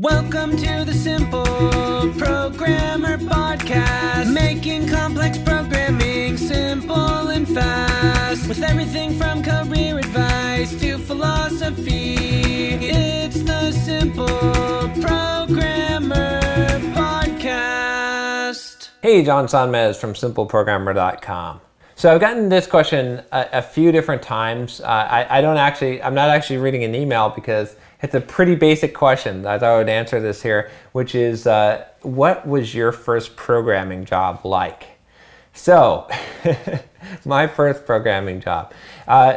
Welcome to the Simple Programmer Podcast, making complex programming simple and fast. With everything from career advice to philosophy, it's the Simple Programmer Podcast. Hey, John Sonmez from SimpleProgrammer.com. So I've gotten this question a, a few different times. Uh, I, I don't actually, I'm not actually reading an email because it's a pretty basic question. I thought I would answer this here, which is, uh, what was your first programming job like? So, my first programming job. Uh,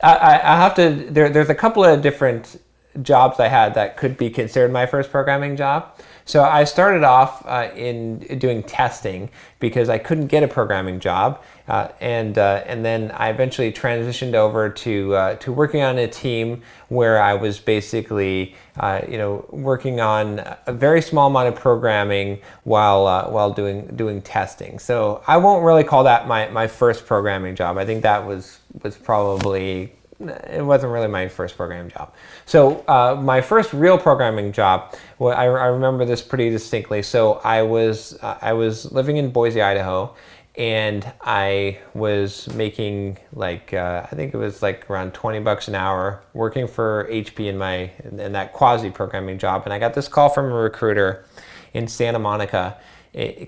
I, I have to. There, there's a couple of different jobs I had that could be considered my first programming job. So I started off uh, in doing testing because I couldn't get a programming job, uh, and uh, and then I eventually transitioned over to uh, to working on a team where I was basically uh, you know working on a very small amount of programming while uh, while doing doing testing. So I won't really call that my, my first programming job. I think that was was probably it wasn't really my first programming job. So uh, my first real programming job, well, I, I, remember this pretty distinctly. So I was uh, I was living in Boise, Idaho, and I was making like uh, I think it was like around 20 bucks an hour working for HP in my in that quasi programming job. And I got this call from a recruiter in Santa Monica,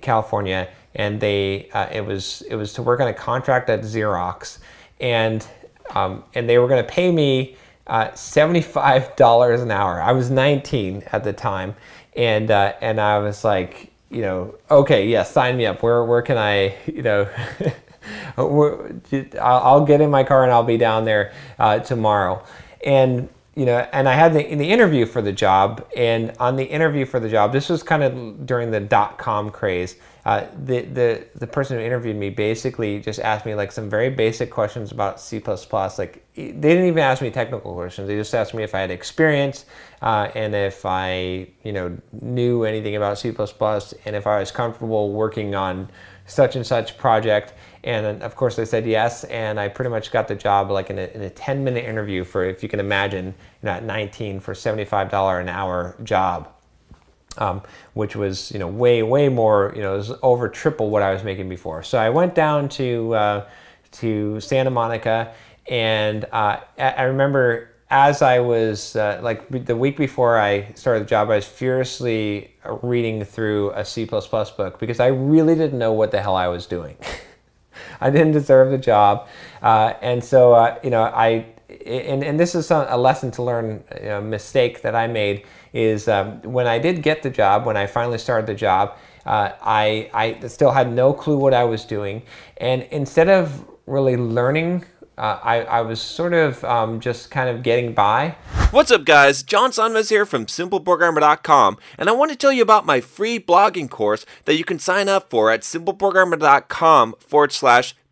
California, and they uh, it was it was to work on a contract at Xerox, and um, and they were going to pay me uh, $75 an hour. I was 19 at the time, and uh, and I was like, you know, okay, yeah, sign me up. Where where can I, you know, I'll get in my car and I'll be down there uh, tomorrow. And you know, and I had the, in the interview for the job, and on the interview for the job, this was kind of during the dot com craze. Uh, the, the the person who interviewed me basically just asked me like some very basic questions about C++. Like they didn't even ask me technical questions. They just asked me if I had experience uh, and if I you know knew anything about C++ and if I was comfortable working on such and such project. And of course, I said yes, and I pretty much got the job like in a, in a 10 minute interview for, if you can imagine, you know, at 19 for $75 an hour job. Um, which was you know way way more you know it was over triple what I was making before. So I went down to uh, to Santa Monica, and uh, I remember as I was uh, like the week before I started the job, I was furiously reading through a C++ book because I really didn't know what the hell I was doing. I didn't deserve the job. Uh, and so, uh, you know, I, and, and this is a lesson to learn, know, mistake that I made is um, when I did get the job, when I finally started the job, uh, I, I still had no clue what I was doing. And instead of really learning uh, I, I was sort of um, just kind of getting by. What's up, guys? John Sonmez here from SimpleProgrammer.com, and I want to tell you about my free blogging course that you can sign up for at SimpleProgrammer.com forward slash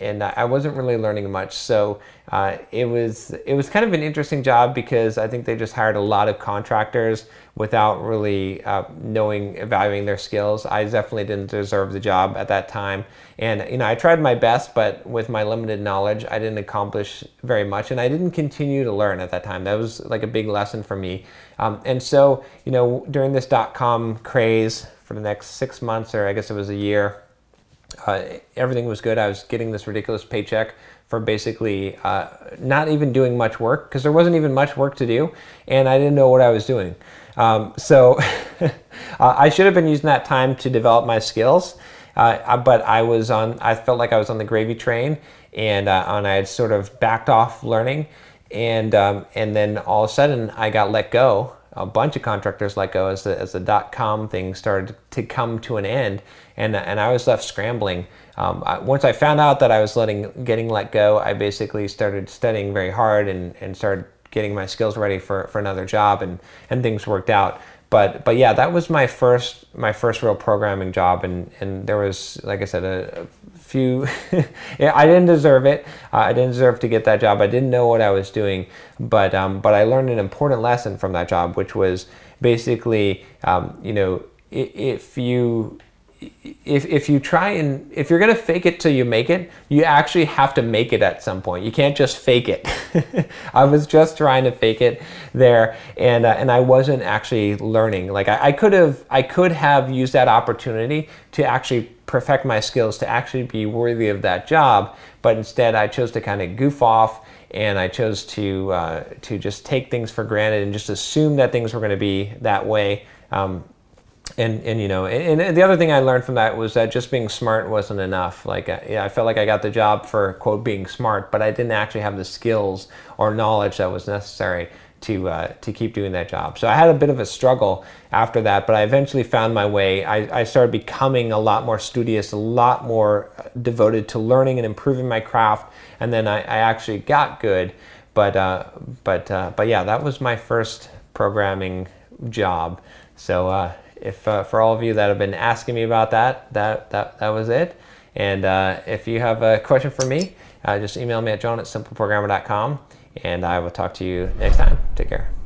and I wasn't really learning much. So uh, it was it was kind of an interesting job because I think they just hired a lot of contractors without really uh, knowing evaluating their skills. I definitely didn't deserve the job at that time, and you know I tried my best, but with my limited knowledge, I didn't accomplish very much, and I didn't continue to learn at that time. That was like a big lesson for me. Um, and so you know during this dot com craze for the next six months, or I guess it was a year uh, everything was good. I was getting this ridiculous paycheck for basically uh, not even doing much work because there wasn't even much work to do, and I didn't know what I was doing. Um, so uh, I should have been using that time to develop my skills, uh, but I was on. I felt like I was on the gravy train, and uh, and I had sort of backed off learning, and um, and then all of a sudden I got let go a bunch of contractors let go as the, as the dot com thing started to come to an end, and and I was left scrambling. Um, I, once I found out that I was letting getting let go, I basically started studying very hard and, and started getting my skills ready for, for another job, and and things worked out but but yeah, that was my first my first real programming job, and and there was like I said a, a few. I didn't deserve it. Uh, I didn't deserve to get that job. I didn't know what I was doing, but um, but I learned an important lesson from that job, which was basically um, you know if you if, if you try and if you're gonna fake it till you make it you actually have to make it at some point. You can't just fake it. I was just trying to fake it there and uh, and i wasn't actually learning. Like I, I could have i could have used that opportunity to actually perfect my skills to actually be worthy of that job but instead i chose to kind of goof off and I chose to uh, to just take things for granted and just assume that things were going to be that way. Um, and and you know and, and, the other thing i learned from that was that just being smart wasn't enough. Like uh, yeah i felt like i got the job for quote being smart but i didn't actually have the skills or knowledge that was necessary to uh, to keep doing that job. So i had a bit of a struggle after that but i eventually found my way. I, I started becoming a lot more studious a lot more uh, devoted to learning and improving my craft and then i, I actually got good. But uh, but uh, but yeah that was my first programming job. So uh, if uh, for all of you that have been asking me about that, that that that was it. And uh, if you have a question for me, uh, just email me at john at simpleprogrammer.com, and I will talk to you next time. Take care.